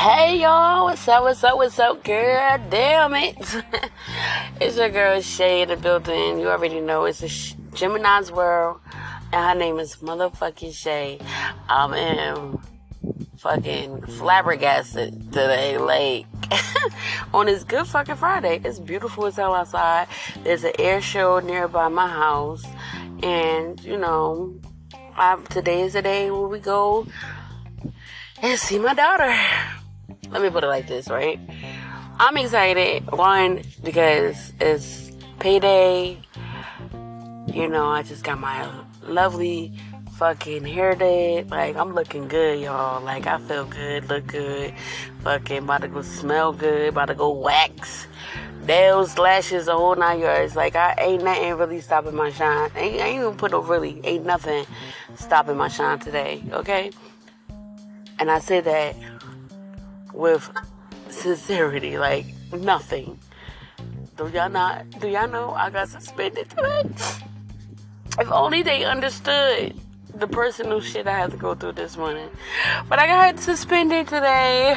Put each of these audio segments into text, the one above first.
Hey y'all, what's up, what's up, what's up, girl? Damn it. it's your girl Shay in the building. You already know it's a Sh- Gemini's world, and her name is motherfucking Shay. I am in fucking flabbergasted today, like, on this good fucking Friday. It's beautiful as hell outside. There's an air show nearby my house, and, you know, I, today is the day where we go and see my daughter. Let me put it like this, right? I'm excited, one, because it's payday. You know, I just got my lovely fucking hair did. Like, I'm looking good, y'all. Like, I feel good, look good. Fucking about to go smell good, about to go wax. Nails, lashes, a whole nine yards. Like, I ain't nothing really stopping my shine. Ain't, I ain't even put no really, ain't nothing stopping my shine today, okay? And I say that with sincerity, like nothing. Do y'all not? Do y'all know I got suspended today? If only they understood the personal shit I had to go through this morning. But I got suspended today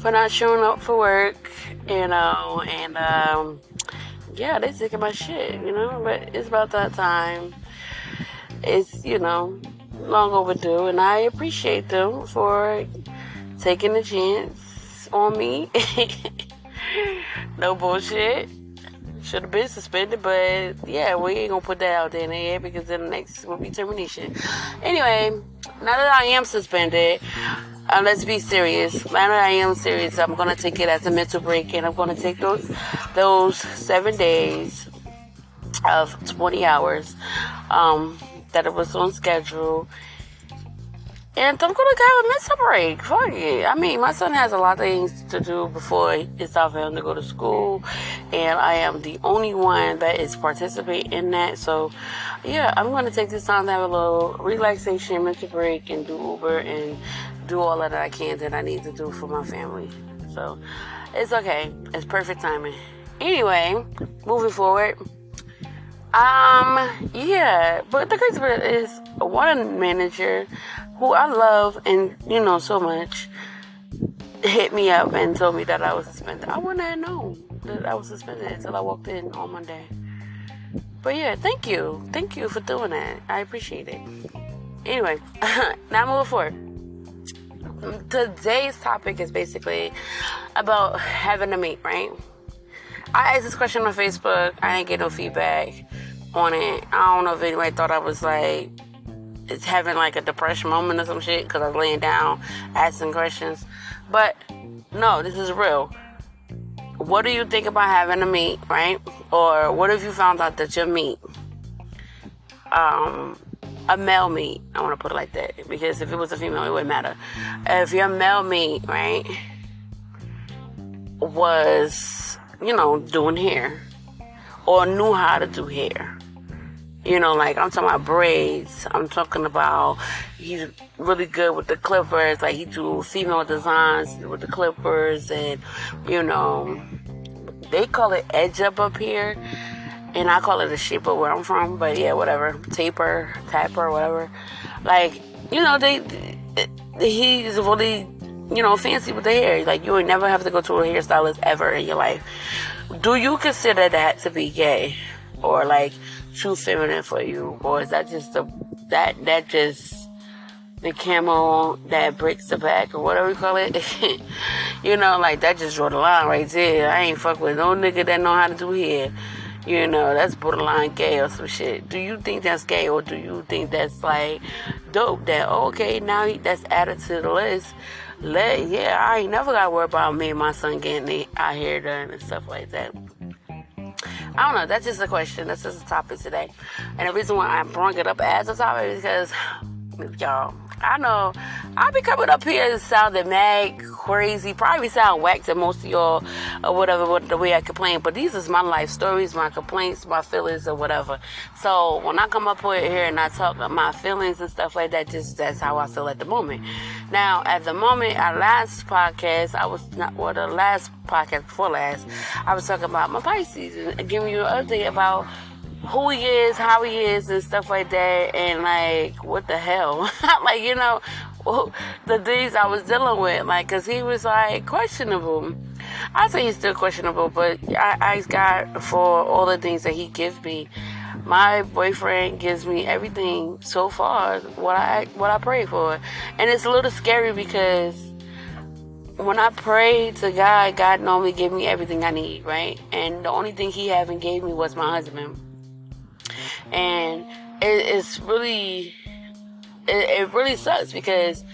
for not showing up for work, you know, and um, yeah, they of my shit, you know. But it's about that time. It's you know long overdue, and I appreciate them for taking a chance on me. no bullshit. Should have been suspended, but yeah, we ain't gonna put that out there in the air because then the next will be termination. Anyway, now that I am suspended, uh, let's be serious. Now that I am serious, I'm gonna take it as a mental break, and I'm gonna take those those seven days of 20 hours um, that it was on schedule and I'm gonna have a mental break. Fuck it. I mean, my son has a lot of things to do before it's time for him to go to school, and I am the only one that is participating in that. So, yeah, I'm gonna take this time to have a little relaxation, mental break, and do Uber and do all that I can that I need to do for my family. So, it's okay. It's perfect timing. Anyway, moving forward. Um, yeah, but the crazy part is one manager who I love and you know so much hit me up and told me that I was suspended. I wouldn't have known that I was suspended until I walked in on Monday. But yeah, thank you. Thank you for doing that. I appreciate it. Anyway, now moving forward. Today's topic is basically about having a mate, right? I asked this question on Facebook. I didn't get no feedback on it. I don't know if anybody thought I was like it's having like a depression moment or some shit because I was laying down asking questions. But no, this is real. What do you think about having a meet, right? Or what if you found out that your meet, um, a male meet, I want to put it like that because if it was a female, it wouldn't matter. If your male meet, right, was, you know, doing hair or knew how to do hair you know, like I'm talking about braids. I'm talking about he's really good with the clippers. Like he do female designs with the clippers, and you know, they call it edge up up here, and I call it a shape up where I'm from. But yeah, whatever, taper, tapper, whatever. Like you know, they, they he's really you know fancy with the hair. Like you would never have to go to a hairstylist ever in your life. Do you consider that to be gay, or like? Too feminine for you, is that just the that that just the camo that breaks the back or whatever you call it? you know, like that just draw the line right there. I ain't fuck with no nigga that know how to do hair. You know, that's borderline gay or some shit. Do you think that's gay or do you think that's like dope? That okay, now that's added to the list. Let yeah, I ain't never gotta worry about me and my son getting our hair done and stuff like that. I don't know. That's just a question. That's just a topic today. And the reason why I brought it up as a topic is because, y'all, I know I be coming up here and sounding mad crazy, probably sound whack to most of y'all or whatever the way I complain. But these is my life stories, my complaints, my feelings or whatever. So when I come up here and I talk about my feelings and stuff like that, just that's how I feel at the moment. Now at the moment, our last podcast, I was not well the last podcast before last, I was talking about my Pisces and giving you an update about who he is, how he is, and stuff like that, and like, what the hell? like, you know, the things I was dealing with, like, cause he was like questionable. I say he's still questionable, but I ask God for all the things that He gives me. My boyfriend gives me everything so far what I what I pray for, and it's a little scary because when I pray to God, God normally give me everything I need, right? And the only thing He haven't gave me was my husband, and it, it's really it, it really sucks because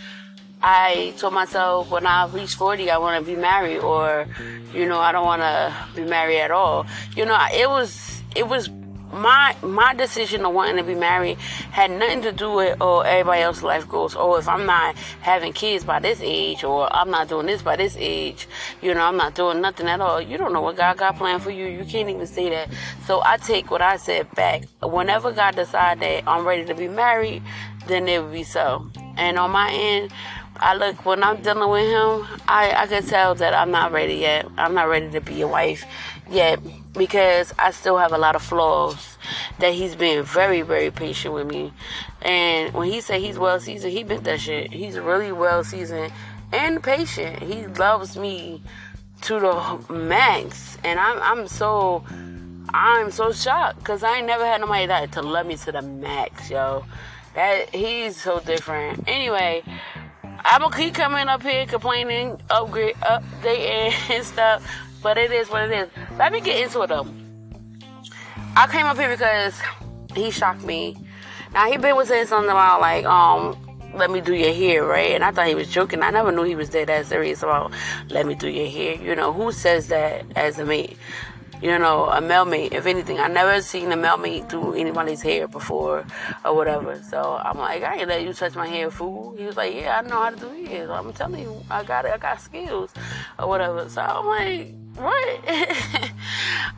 I told myself when I reach 40, I want to be married, or, you know, I don't want to be married at all. You know, it was, it was my my decision of wanting to be married had nothing to do with oh everybody else's life goals. Or if I'm not having kids by this age or I'm not doing this by this age you know I'm not doing nothing at all. You don't know what God got planned for you. You can't even say that. So I take what I said back. Whenever God decide that I'm ready to be married then it will be so. And on my end I look when I'm dealing with him, I, I can tell that I'm not ready yet. I'm not ready to be a wife yet because I still have a lot of flaws that he's been very, very patient with me. And when he said he's well seasoned, he meant that shit. He's really well seasoned and patient. He loves me to the max. And I'm I'm so I'm so shocked because I ain't never had nobody that to love me to the max, yo. That he's so different. Anyway, I'm gonna keep coming up here complaining, upgrade, updating and stuff, but it is what it is. Let me get into it though. I came up here because he shocked me. Now he been was saying something about like, um, let me do your hair, right? And I thought he was joking. I never knew he was dead that serious about let me do your hair. You know, who says that as a mate? you know, a male mate. If anything, I never seen a male mate do anybody's hair before or whatever. So I'm like, I ain't let you touch my hair, fool. He was like, Yeah, I know how to do hair. I'm telling you, I got it. I got skills or whatever. So I'm like, what?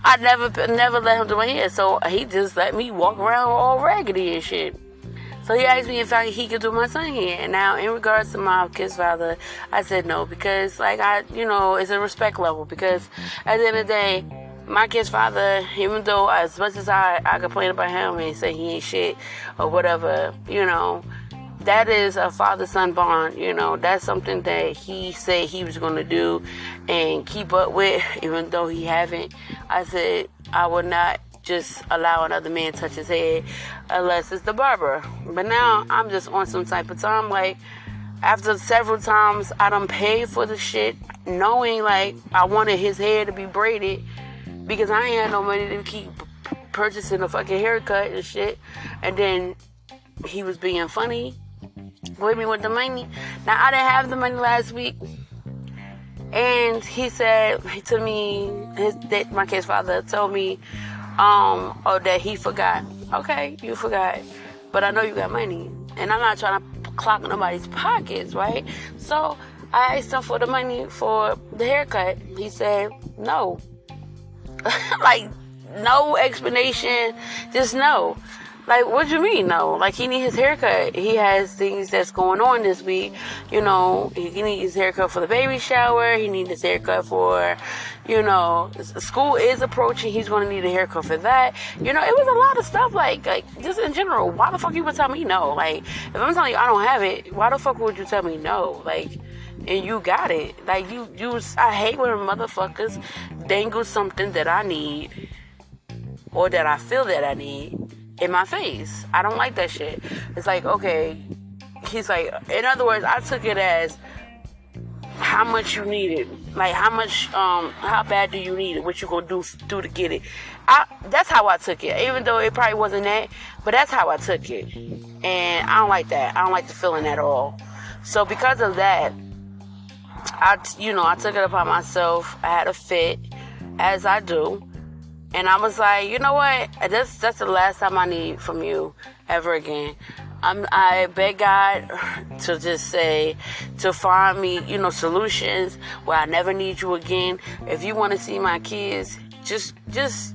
I never, never let him do my hair. So he just let me walk around all raggedy and shit. So he asked me if I, he could do my son hair. And now, in regards to my kid's father, I said no because, like, I, you know, it's a respect level. Because at the end of the day, my kid's father, even though as much as I, I complain about him and say he ain't shit or whatever, you know, that is a father son bond, you know, that's something that he said he was gonna do and keep up with, even though he haven't. I said I would not just allow another man touch his head unless it's the barber. But now I'm just on some type of time like after several times I don't pay for the shit, knowing like I wanted his hair to be braided because I ain't had no money to keep purchasing a fucking haircut and shit. And then he was being funny with me with the money. Now I didn't have the money last week. And he said to me, his that my kid's father told me, um, oh that he forgot. Okay, you forgot. But I know you got money. And I'm not trying to clock nobody's pockets, right? So I asked him for the money for the haircut. He said, no. like no explanation, just no. Like, what you mean, no? Like, he needs his haircut. He has things that's going on this week. You know, he needs his haircut for the baby shower. He needs his haircut for, you know, school is approaching. He's going to need a haircut for that. You know, it was a lot of stuff. Like, like just in general, why the fuck you would tell me no? Like, if I'm telling you I don't have it, why the fuck would you tell me no? Like, and you got it. Like you, you. I hate when motherfuckers dangle something that I need or that I feel that I need in my face. I don't like that shit. It's like okay, he's like. In other words, I took it as how much you need it. Like how much, um, how bad do you need it? What you gonna do do to get it? I, that's how I took it. Even though it probably wasn't that, but that's how I took it. And I don't like that. I don't like the feeling at all. So because of that, I, you know, I took it upon myself. I had a fit, as I do, and I was like, you know what? That's that's the last time I need from you ever again. I'm, I beg God to just say to find me, you know, solutions where I never need you again. If you want to see my kids, just just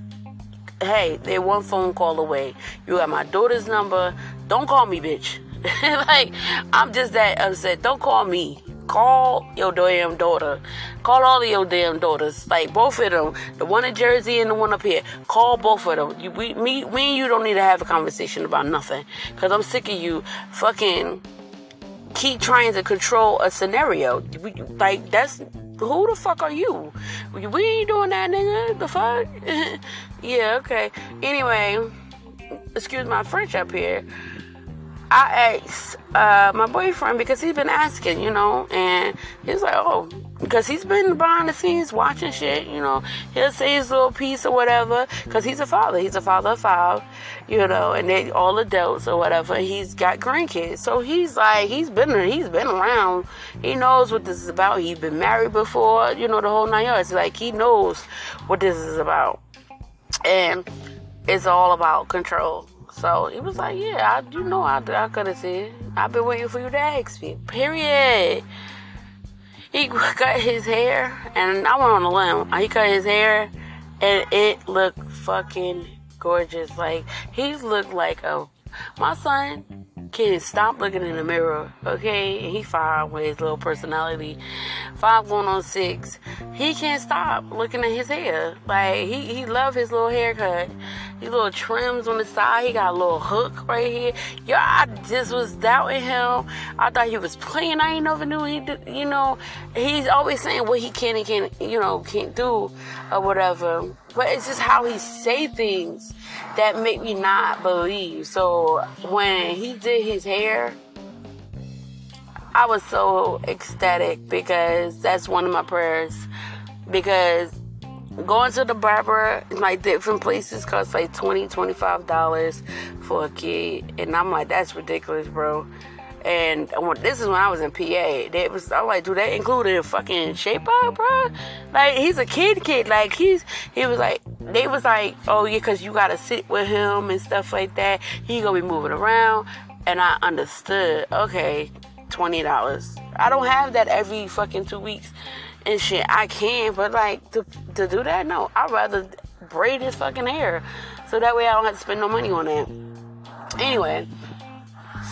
hey, they're one phone call away. You got my daughter's number. Don't call me, bitch. like I'm just that upset. Don't call me. Call your damn daughter. Call all of your damn daughters. Like both of them. The one in Jersey and the one up here. Call both of them. You, we, me, me and you don't need to have a conversation about nothing. Cause I'm sick of you fucking keep trying to control a scenario. We, like that's who the fuck are you? We ain't doing that, nigga. The fuck? yeah, okay. Anyway, excuse my French up here. I asked uh, my boyfriend because he's been asking, you know, and he's like, oh, because he's been behind the scenes watching shit, you know. He'll say his little piece or whatever because he's a father. He's a father of five, you know, and they all adults or whatever. He's got grandkids, so he's like, he's been he's been around. He knows what this is about. He's been married before, you know, the whole nine yards. Like he knows what this is about, and it's all about control so he was like, Yeah, I, you know, I, I could have said, I've been waiting for you to ask me. Period. He cut his hair, and I went on a limb. He cut his hair, and it looked fucking gorgeous. Like, he looked like a. My son can stop looking in the mirror, okay? And he five with his little personality. Five going on six. He can't stop looking at his hair. Like he he love his little haircut. These little trims on the side. He got a little hook right here. Yo, I just was doubting him. I thought he was playing. I ain't never knew he did, you know, he's always saying what he can and can't, you know, can't do or whatever. But it's just how he say things that make me not believe. So when he did his hair, I was so ecstatic because that's one of my prayers. Because going to the barber like different places cost like 20 25 dollars for a kid and i'm like that's ridiculous bro and this is when I was in PA. They was I was like, do they include a fucking shape up, bro? Like he's a kid, kid. Like he's he was like they was like, oh yeah, cause you gotta sit with him and stuff like that. He gonna be moving around, and I understood. Okay, twenty dollars. I don't have that every fucking two weeks and shit. I can, but like to to do that, no. I'd rather braid his fucking hair, so that way I don't have to spend no money on that. Anyway,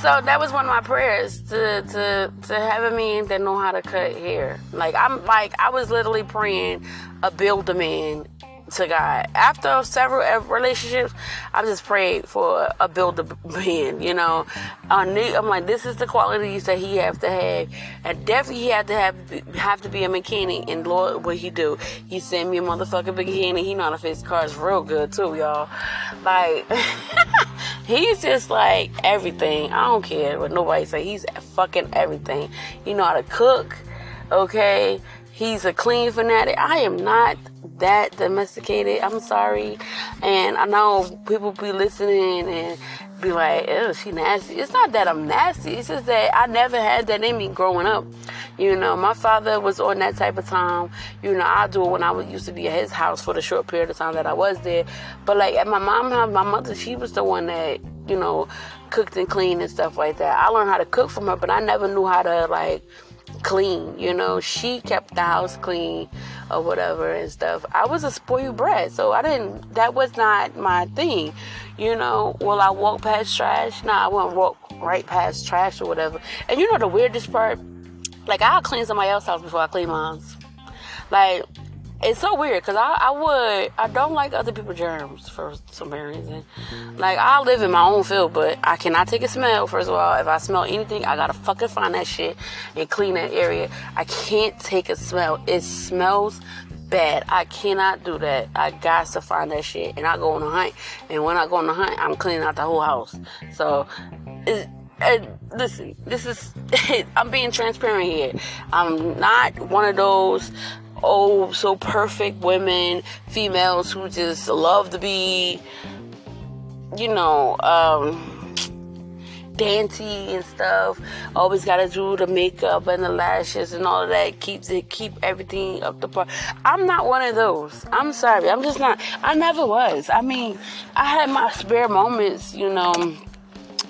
so that was one of my prayers to to to have a man that know how to cut hair. Like I'm like I was literally praying a build a man to God. After several uh, relationships, I just prayed for a builder man, you know. I'm like, this is the qualities that he have to have. And definitely he had to have have to be a mechanic. And Lord, what he do? He sent me a motherfucking mechanic. He know how to fix cars real good too, y'all. Like, he's just like everything. I don't care what nobody say. He's fucking everything. He know how to cook, okay? He's a clean fanatic. I am not that domesticated. I'm sorry. And I know people be listening and be like, oh, she nasty. It's not that I'm nasty. It's just that I never had that in me growing up. You know, my father was on that type of time. You know, I do it when I was used to be at his house for the short period of time that I was there. But like at my mom house, my mother, she was the one that, you know, cooked and cleaned and stuff like that. I learned how to cook from her, but I never knew how to like clean. You know, she kept the house clean or whatever and stuff. I was a spoiled brat, so I didn't. That was not my thing. You know, will I walk past trash? Nah, I won't walk right past trash or whatever. And you know the weirdest part? Like I'll clean somebody else's house before I clean mine. Like it's so weird because I, I would I don't like other people's germs for some reason. Like I live in my own field, but I cannot take a smell. First of all, if I smell anything, I gotta fucking find that shit and clean that area. I can't take a smell. It smells bad. I cannot do that. I got to find that shit, and I go on a hunt. And when I go on a hunt, I'm cleaning out the whole house. So. and listen, this is, I'm being transparent here. I'm not one of those oh so perfect women, females who just love to be, you know, um, dainty and stuff. Always gotta do the makeup and the lashes and all of that. Keeps it keep everything up to par. I'm not one of those. I'm sorry. I'm just not. I never was. I mean, I had my spare moments, you know,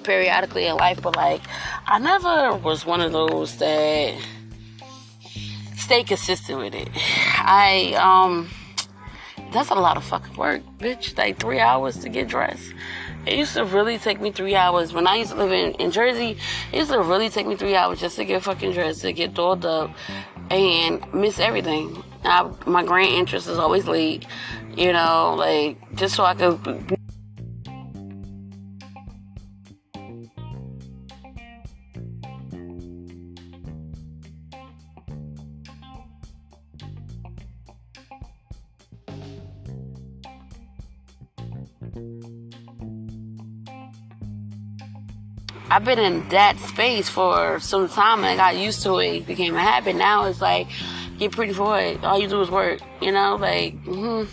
periodically in life, but like, I never was one of those that stay consistent with it. I um that's a lot of fucking work, bitch. Like three hours to get dressed. It used to really take me three hours. When I used to live in, in Jersey, it used to really take me three hours just to get fucking dressed, to get dolled up, and miss everything. I, my grand interest is always late, you know, like just so I could I've been in that space for some time and I got used to it. It became a habit. Now it's like, get pretty for it. All you do is work, you know, like, mm-hmm.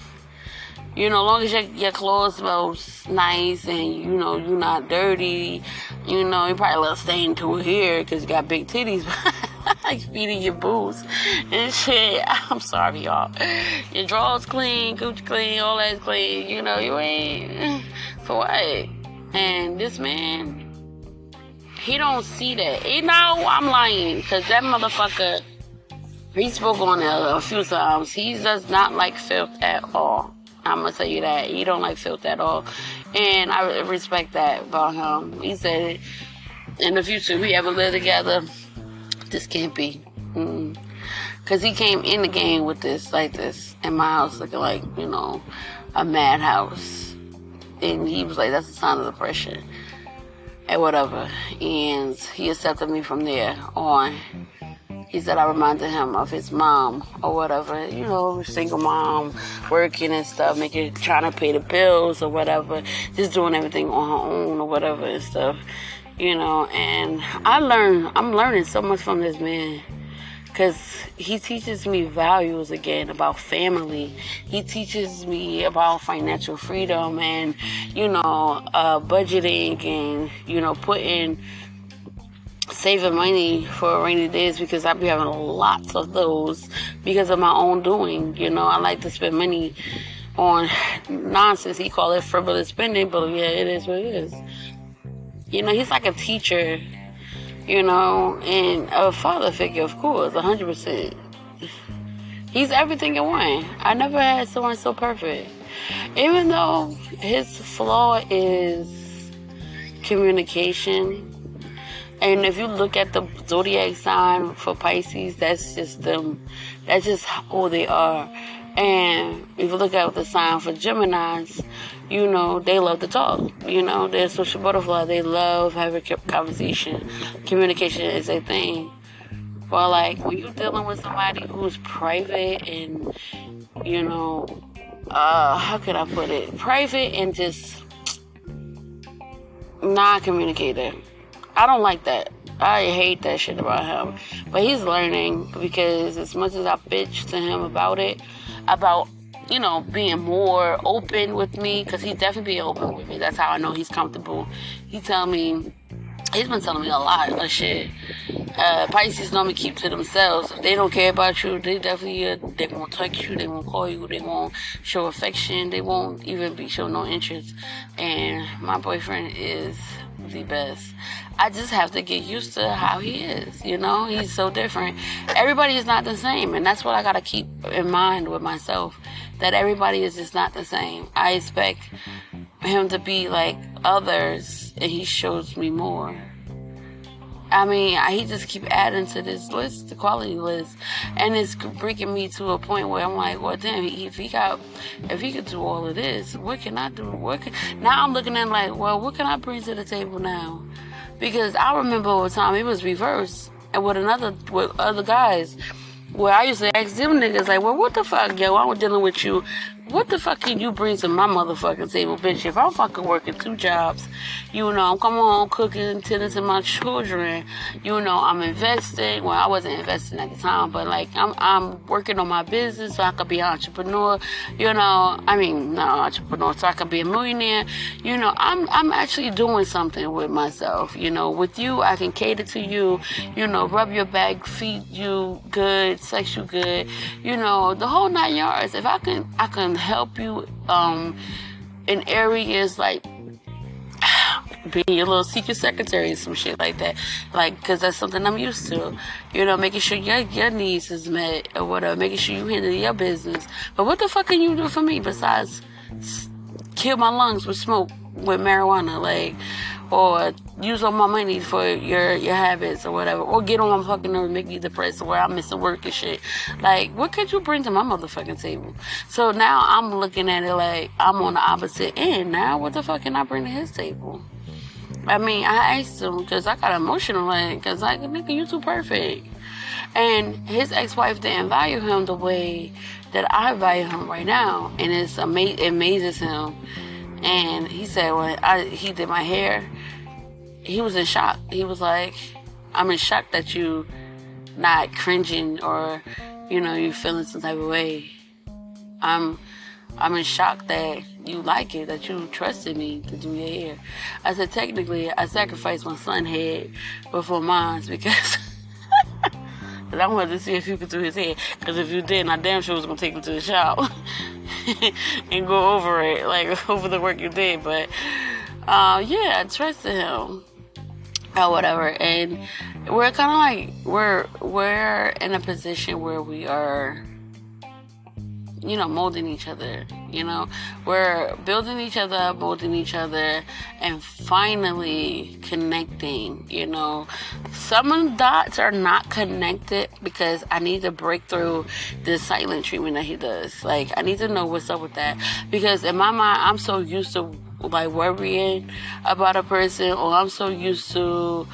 you know, as long as your, your clothes smells nice and, you know, you're not dirty, you know, you probably a little stain to here because you got big titties. like feeding your boots and shit. I'm sorry, y'all. Your drawers clean, Gucci clean, all that's clean. You know, you ain't for what? And this man, he don't see that. You know, I'm lying because that motherfucker. He spoke on it a few times. He does not like filth at all. I'm gonna tell you that he don't like filth at all, and I respect that about him. He said, in the future, we ever live together, this can't be. Mm. Cause he came in the game with this like this in my house, looking like you know a madhouse, and he was like, "That's a sign of depression." and whatever. And he accepted me from there on. He said I reminded him of his mom or whatever, you know, single mom, working and stuff, making trying to pay the bills or whatever, just doing everything on her own or whatever and stuff, you know. And I learned, I'm learning so much from this man because he teaches me values again about family. He teaches me about financial freedom and, you know, uh, budgeting and, you know, putting, saving money for rainy days because I be having lots of those because of my own doing. You know, I like to spend money on nonsense. He call it frivolous spending, but yeah, it is what it is. You know, he's like a teacher you know, and a father figure, of course, 100%. He's everything in one. I never had someone so perfect. Even though his flaw is communication, and if you look at the zodiac sign for Pisces, that's just them. That's just who they are. And if you look at the sign for Geminis, you know, they love to talk. You know, they're social butterfly. They love having conversation. Communication is a thing. But like when you're dealing with somebody who's private and you know, uh, how can I put it? Private and just non-communicator. I don't like that. I hate that shit about him. But he's learning because as much as I bitch to him about it, about you know, being more open with me because he's definitely being open with me. That's how I know he's comfortable. He tell me, he's been telling me a lot of shit. Uh, Pisces normally keep to themselves. If they don't care about you, they definitely uh, they won't text you, they won't call you, they won't show affection, they won't even be show no interest. And my boyfriend is the best. I just have to get used to how he is. You know, he's so different. Everybody is not the same, and that's what I gotta keep in mind with myself. That everybody is just not the same. I expect him to be like others, and he shows me more. I mean, he just keep adding to this list, the quality list, and it's bringing me to a point where I'm like, well, damn, if he got, if he could do all of this, what can I do? What can, now I'm looking at like, well, what can I bring to the table now? Because I remember over time it was reversed, and with another, with other guys, where I used to ask them niggas like, well, what the fuck, yo? I was dealing with you what the fuck can you bring to my motherfucking table, bitch? If I'm fucking working two jobs, you know, I'm coming home cooking, tending to my children, you know, I'm investing. Well, I wasn't investing at the time, but like I'm I'm working on my business so I could be an entrepreneur, you know. I mean, not entrepreneur, so I could be a millionaire. You know, I'm I'm actually doing something with myself. You know, with you, I can cater to you. You know, rub your back, feed you good, sex you good. You know, the whole nine yards. If I can, I can help you um, in areas like being your little secret secretary and some shit like that. Like, cause that's something I'm used to. You know, making sure your, your needs is met or whatever, making sure you handle your business. But what the fuck can you do for me besides kill my lungs with smoke, with marijuana? Like, or use all my money for your your habits or whatever, or get on my fucking nerves, make me depressed, where I'm missing work and shit. Like, what could you bring to my motherfucking table? So now I'm looking at it like I'm on the opposite end. Now, what the fuck can I bring to his table? I mean, I asked him because I got emotional, like, because like, nigga, you too perfect. And his ex-wife didn't value him the way that I value him right now, and it's ama- it amazes him And he said when I he did my hair, he was in shock. He was like, I'm in shock that you not cringing or, you know, you feeling some type of way. I'm I'm in shock that you like it, that you trusted me to do your hair. I said technically I sacrificed my son head before mine because Cause I wanted to see if you could do his hair. Cause if you didn't, I damn sure was gonna take him to the shop and go over it, like over the work you did. But uh, yeah, I trusted him or whatever. And we're kind of like we're we're in a position where we are you know, molding each other. You know, we're building each other up, molding each other, and finally connecting. You know, some of the dots are not connected because I need to break through this silent treatment that he does. Like, I need to know what's up with that because in my mind, I'm so used to like worrying about a person, or I'm so used to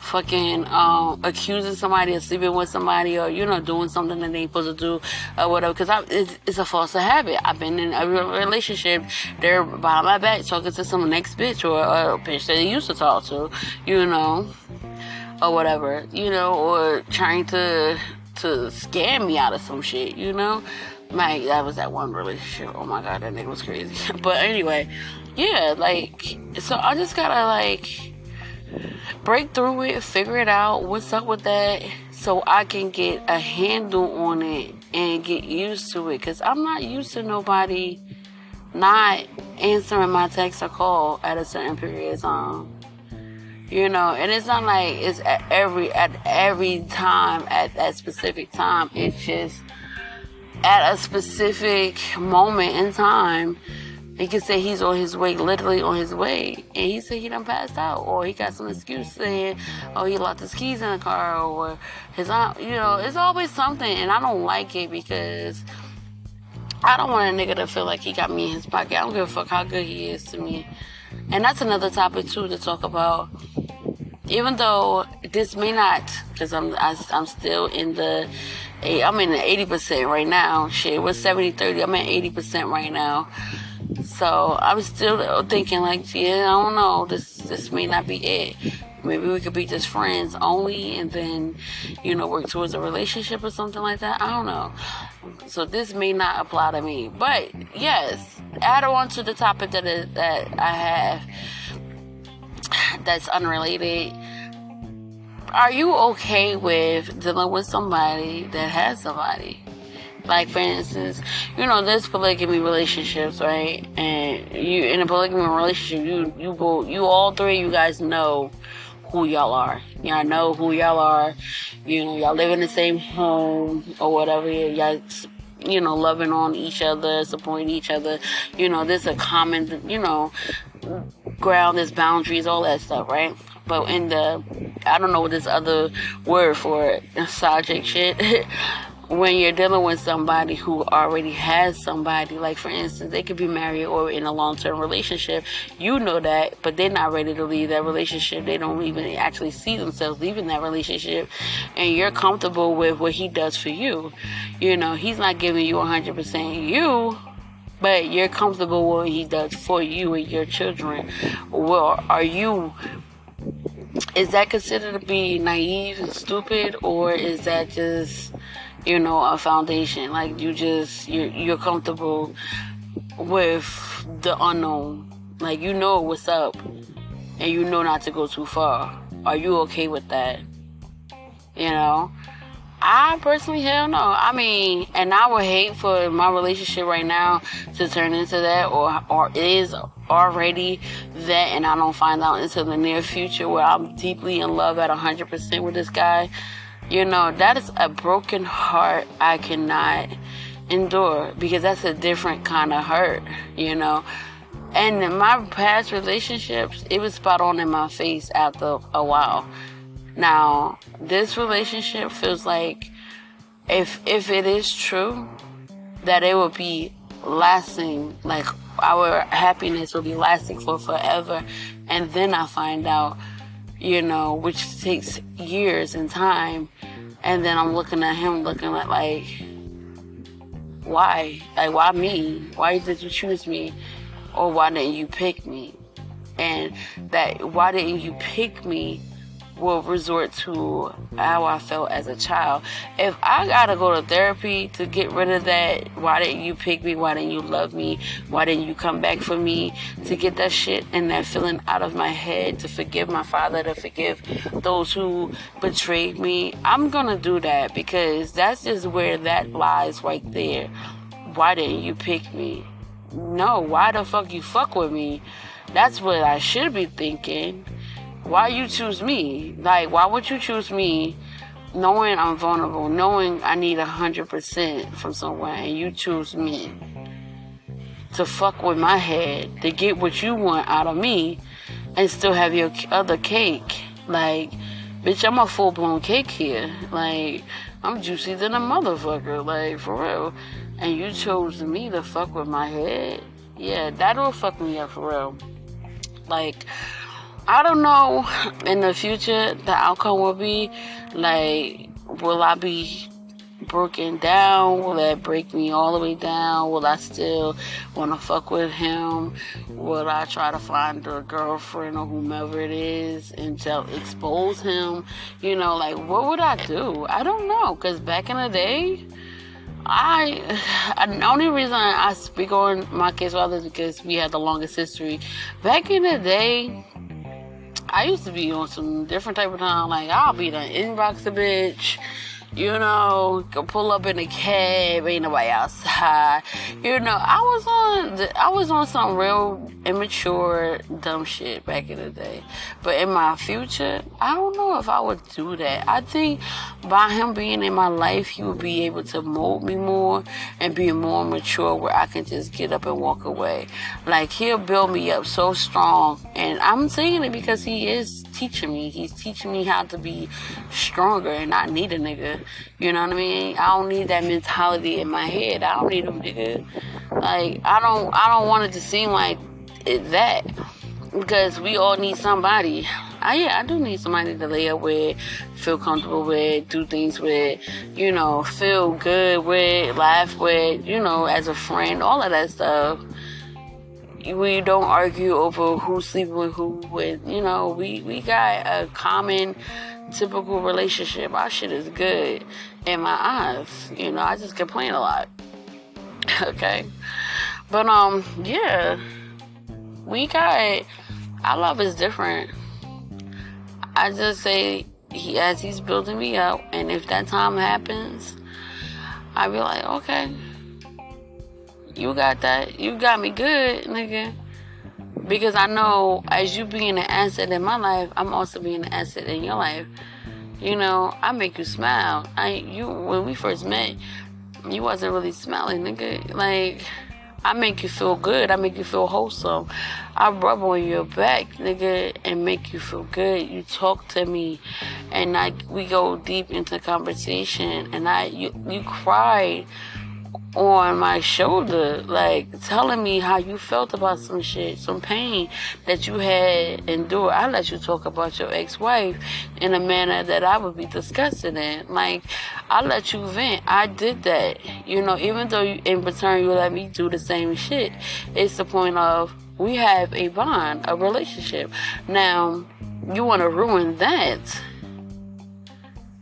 fucking um, accusing somebody of sleeping with somebody or you know doing something that they ain't supposed to do or whatever. Because it's, it's a false habit. I've been in a relationship they're behind my back talking to some next bitch or a bitch that they used to talk to you know or whatever you know or trying to to scam me out of some shit you know? My that was that one relationship. Oh my god that nigga was crazy. But anyway yeah like so i just gotta like break through it, figure it out, what's up with that, so I can get a handle on it and get used to it. Cause I'm not used to nobody not answering my text or call at a certain period of time. You know, and it's not like it's at every at every time at that specific time. It's just at a specific moment in time he could say he's on his way, literally on his way, and he said he done passed out, or he got some excuse saying, oh, he locked his keys in the car, or his aunt, you know, it's always something, and I don't like it because I don't want a nigga to feel like he got me in his pocket. I don't give a fuck how good he is to me. And that's another topic too to talk about. Even though this may not, because I'm I, am i am still in the, eh, I'm in the 80% right now. Shit, we're 70 30. I'm at 80% right now. So I was still thinking like, yeah, I don't know. This this may not be it. Maybe we could be just friends only, and then you know work towards a relationship or something like that. I don't know. So this may not apply to me, but yes, add on to the topic that is, that I have that's unrelated. Are you okay with dealing with somebody that has somebody? Like for instance, you know, there's polygamy relationships, right? And you in a polygamy relationship, you you both you all three you guys know who y'all are. Y'all know who y'all are. You know, y'all live in the same home or whatever. Y'all you know, loving on each other, supporting each other. You know, there's a common, you know, ground, there's boundaries, all that stuff, right? But in the, I don't know what this other word for it, nostalgic shit. when you're dealing with somebody who already has somebody, like for instance, they could be married or in a long term relationship, you know that, but they're not ready to leave that relationship. They don't even actually see themselves leaving that relationship, and you're comfortable with what he does for you. You know, he's not giving you 100% you, but you're comfortable with what he does for you and your children. Well, are you is that considered to be naive and stupid or is that just you know, a foundation. Like you just you're you're comfortable with the unknown. Like you know what's up and you know not to go too far. Are you okay with that? You know? I personally hell no. I mean, and I would hate for my relationship right now to turn into that or or is already that and I don't find out until the near future where I'm deeply in love at 100% with this guy. You know, that is a broken heart I cannot endure because that's a different kind of hurt, you know. And in my past relationships, it was spot on in my face after a while. Now, this relationship feels like if if it is true that it will be lasting, like our happiness will be lasting for forever, and then I find out you know, which takes years and time. And then I'm looking at him, looking at like, why? Like, why me? Why did you choose me? or why didn't you pick me? And that why didn't you pick me will resort to how I felt as a child. If I gotta go to therapy to get rid of that, why didn't you pick me? Why didn't you love me? Why didn't you come back for me? To get that shit and that feeling out of my head, to forgive my father, to forgive those who betrayed me, I'm gonna do that because that's just where that lies right there. Why didn't you pick me? No, why the fuck you fuck with me? That's what I should be thinking why you choose me? Like, why would you choose me knowing I'm vulnerable, knowing I need a hundred percent from someone, and you choose me to fuck with my head to get what you want out of me and still have your other cake? Like, bitch, I'm a full blown cake here. Like, I'm juicy than a motherfucker. Like, for real. And you chose me to fuck with my head? Yeah, that'll fuck me up for real. Like, I don't know in the future the outcome will be. Like, will I be broken down? Will that break me all the way down? Will I still want to fuck with him? Will I try to find a girlfriend or whomever it is and tell, expose him? You know, like, what would I do? I don't know. Because back in the day, I, the only reason I speak on my case others because we had the longest history. Back in the day, I used to be on some different type of time. Like I'll be the inbox a bitch you know, pull up in a cab, ain't nobody outside. You know, I was on, I was on some real immature, dumb shit back in the day. But in my future, I don't know if I would do that. I think by him being in my life, he would be able to mold me more and be more mature where I can just get up and walk away. Like he'll build me up so strong. And I'm saying it because he is teaching me. He's teaching me how to be stronger and not need a nigga. You know what I mean? I don't need that mentality in my head. I don't need a nigga. Like I don't I don't want it to seem like it's that. Because we all need somebody. I, yeah, I do need somebody to lay up with, feel comfortable with, do things with, you know, feel good with, laugh with, you know, as a friend, all of that stuff we don't argue over who's sleeping with who with you know we we got a common typical relationship our shit is good in my eyes. You know i just complain a lot. Okay? But um yeah. We got our love is different. I just say he as he's building me up and if that time happens i be like okay. You got that. You got me good, nigga. Because I know as you being an asset in my life, I'm also being an asset in your life. You know, I make you smile. I you when we first met, you wasn't really smiling, nigga. Like I make you feel good. I make you feel wholesome. I rub on your back, nigga, and make you feel good. You talk to me, and like we go deep into conversation, and I you you cried on my shoulder, like telling me how you felt about some shit, some pain that you had endured. I let you talk about your ex-wife in a manner that I would be disgusted in. Like, I let you vent. I did that. You know, even though you, in return you let me do the same shit. It's the point of we have a bond, a relationship. Now, you want to ruin that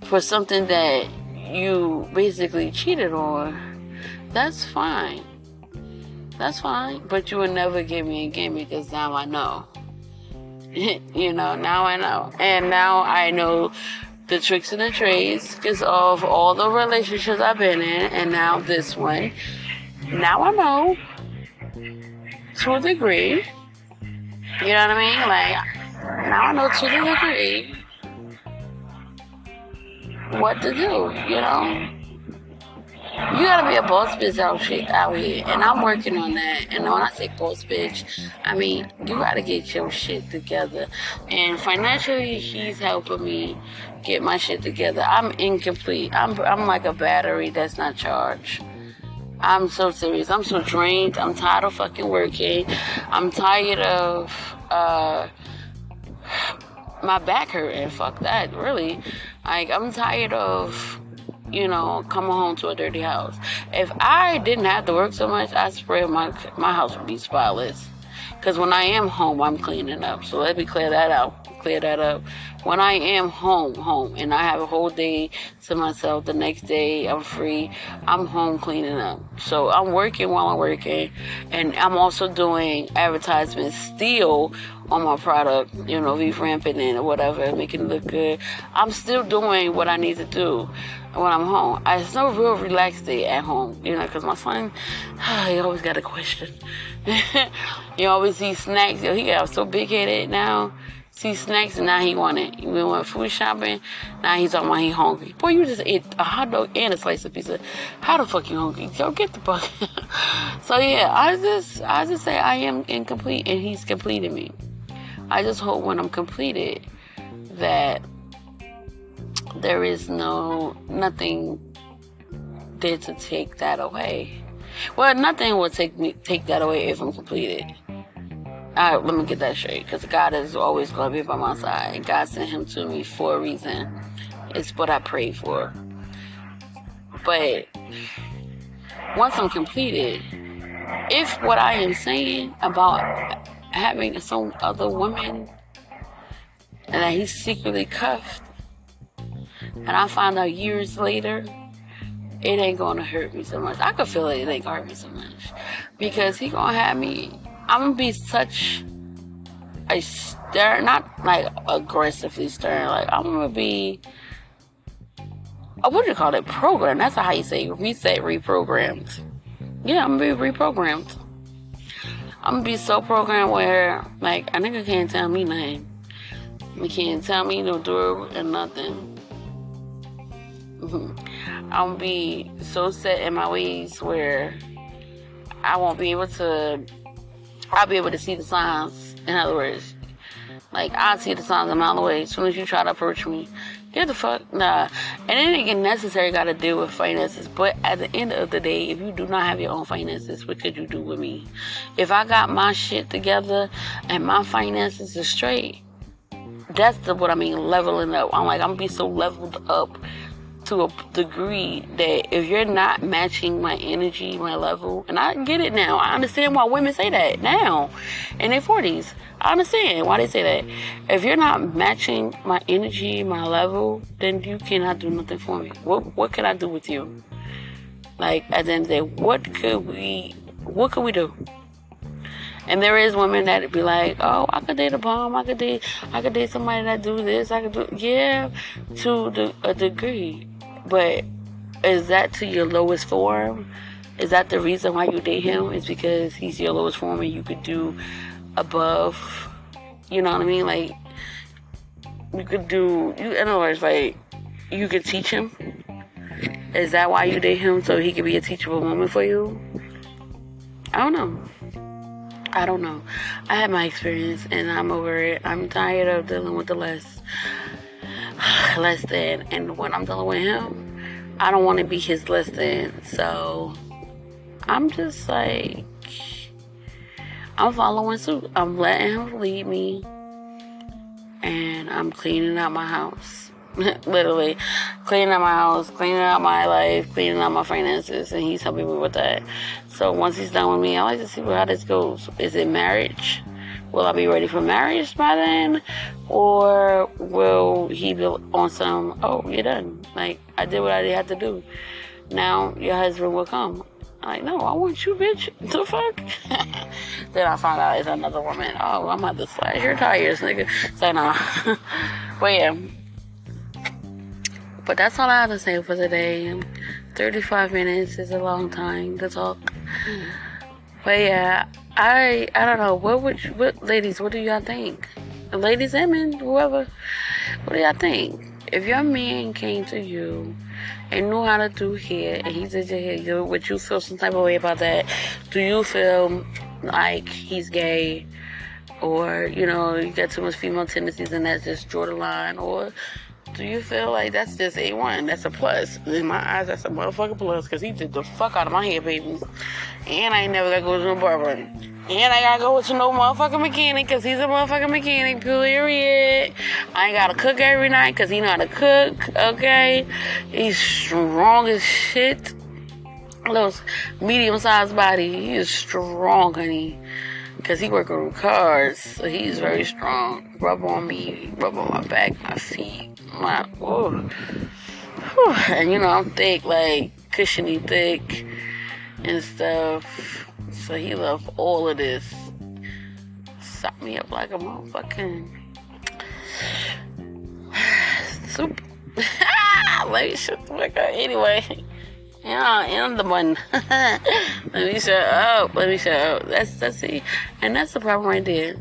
for something that you basically cheated on that's fine. That's fine. But you will never give me a game because now I know. you know, now I know. And now I know the tricks and the trades because of all the relationships I've been in and now this one. Now I know to a degree. You know what I mean? Like, now I know to a degree what to do, you know? You gotta be a boss bitch out, here. And I'm working on that. And when I say boss bitch, I mean, you gotta get your shit together. And financially, he's helping me get my shit together. I'm incomplete. I'm, I'm like a battery that's not charged. I'm so serious. I'm so drained. I'm tired of fucking working. I'm tired of, uh, my back hurting. Fuck that, really. Like, I'm tired of you know, coming home to a dirty house. If I didn't have to work so much, I swear my my house would be spotless. Because when I am home, I'm cleaning up. So let me clear that out. Clear that up. When I am home, home, and I have a whole day to myself, the next day I'm free, I'm home cleaning up. So I'm working while I'm working, and I'm also doing advertisements still on my product, you know, revamping it or whatever, making it look good. I'm still doing what I need to do when I'm home. I, it's no real relaxed day at home, you know, because my son, he always got a question. you always see snacks. Yo, he got so big headed now. See snacks and now he want it. We went food shopping. Now he's talking about he hungry. Boy, you just ate a hot dog and a slice of pizza. How the fuck you hungry? Yo, get the fuck. so yeah, I just I just say I am incomplete and he's completed me. I just hope when I'm completed that there is no nothing there to take that away. Well, nothing will take me take that away if I'm completed. All right, let me get that straight, because God is always going to be by my side, God sent him to me for a reason. It's what I prayed for. But once I'm completed, if what I am saying about having some other woman and that he's secretly cuffed, and I find out years later, it ain't gonna hurt me so much. I could feel it, it ain't gonna hurt me so much. Because he gonna have me, I'm gonna be such a stern, not like aggressively stern, like I'm gonna be, uh, what do you call it, program. That's how you say reset, reprogrammed. Yeah, I'm gonna be reprogrammed. I'm gonna be so programmed where, like, a nigga can't tell me nothing. He can't tell me no do and nothing. I'm gonna be so set in my ways where I won't be able to. I'll be able to see the signs. In other words, like I see the signs a mile away. As soon as you try to approach me, get the fuck nah. And anything necessary got to deal with finances. But at the end of the day, if you do not have your own finances, what could you do with me? If I got my shit together and my finances are straight, that's the, what I mean leveling up. I'm like I'm be so leveled up to a degree that if you're not matching my energy, my level, and I get it now. I understand why women say that now in their 40s. I understand why they say that. If you're not matching my energy, my level, then you cannot do nothing for me. What what can I do with you? Like at the end of the day, what could we what could we do? And there is women that be like, oh, I could date a bomb. I could date, I could date somebody that do this. I could do, yeah, to the, a degree. But is that to your lowest form? Is that the reason why you date him? Is because he's your lowest form and you could do above? You know what I mean? Like you could do. You, in other words, like you could teach him. Is that why you date him so he could be a teachable moment for you? I don't know. I don't know. I had my experience and I'm over it. I'm tired of dealing with the less less than. And when I'm dealing with him, I don't want to be his less than. So I'm just like, I'm following suit. I'm letting him lead me. And I'm cleaning out my house. Literally, cleaning out my house, cleaning out my life, cleaning out my finances, and he's helping me with that. So once he's done with me, I like to see how this goes. Is it marriage? Will I be ready for marriage by then? Or will he be on some, oh, you're done. Like, I did what I had to do. Now your husband will come. I'm like, no, I want you, bitch. The fuck? then I found out it's another woman. Oh, I'm about to slash your tires, nigga. So, no. but yeah. But that's all I have to say for today. 35 minutes is a long time to talk. But yeah, I I don't know. What would you, what ladies? What do y'all think? Ladies and men, whoever. What do y'all think? If your man came to you and knew how to do hair and he did your hair, would you feel some type of way about that? Do you feel like he's gay? Or, you know, you got too much female tendencies and that's just draw the line? Or do you feel like that's just A1? That's a plus. In my eyes, that's a motherfucking plus because he did the fuck out of my hair, baby. And I ain't never gotta go to no barber. And I gotta go to no motherfucking mechanic because he's a motherfucking mechanic, period. I ain't gotta cook every night because he know how to cook, okay? He's strong as shit. Little medium sized body. He is strong, honey. Cause he working with cars, so he's very strong. Rub on me, rub on my back, my feet, my oh. And you know I'm thick, like cushiony thick and stuff. So he loved all of this. Sop me up like a motherfucking soup. Let me shut the fuck up. Anyway. Yeah, I'm the one. Let me shut up. Let me shut up. That's that's it. And that's the problem right there.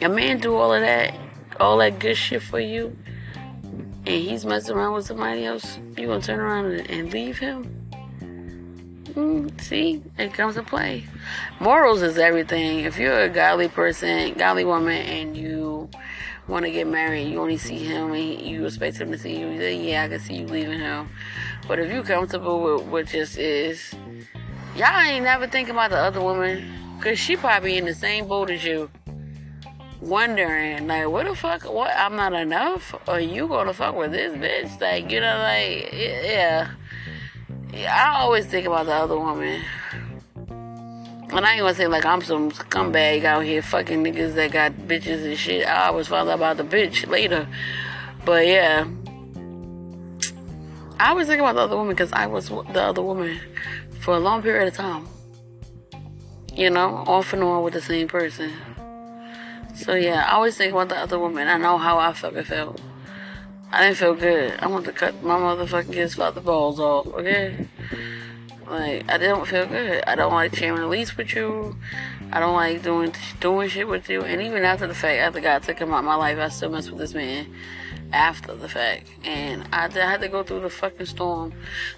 A man do all of that, all that good shit for you, and he's messing around with somebody else. You gonna turn around and, and leave him? Mm, see, it comes to play. Morals is everything. If you're a godly person, godly woman, and you want to get married, you only see him and you expect him to see you. Then yeah, I can see you leaving him. But if you comfortable with what just is, y'all ain't never thinking about the other woman, cause she probably in the same boat as you, wondering like, what the fuck? What? I'm not enough? Or you gonna fuck with this bitch? Like, you know, like, yeah. yeah I always think about the other woman. And I ain't gonna say like I'm some scumbag out here fucking niggas that got bitches and shit. I always find out about the bitch later. But yeah. I was thinking about the other woman because I was the other woman for a long period of time. You know, off and on with the same person. So yeah, I always think about the other woman. I know how I fucking felt. I didn't feel good. I want to cut my motherfucking kids' father balls off, okay? Like, I didn't feel good. I don't like sharing a lease with you. I don't like doing doing shit with you. And even after the fact, after God took him out my life, I still mess with this man after the fact. And I, I had to go through the fucking storm,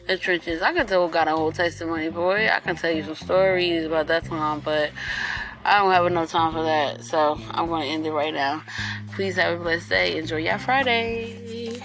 the trenches. I can tell God a whole testimony, boy. I can tell you some stories about that time, but I don't have enough time for that. So I'm going to end it right now. Please have a blessed day. Enjoy your Friday.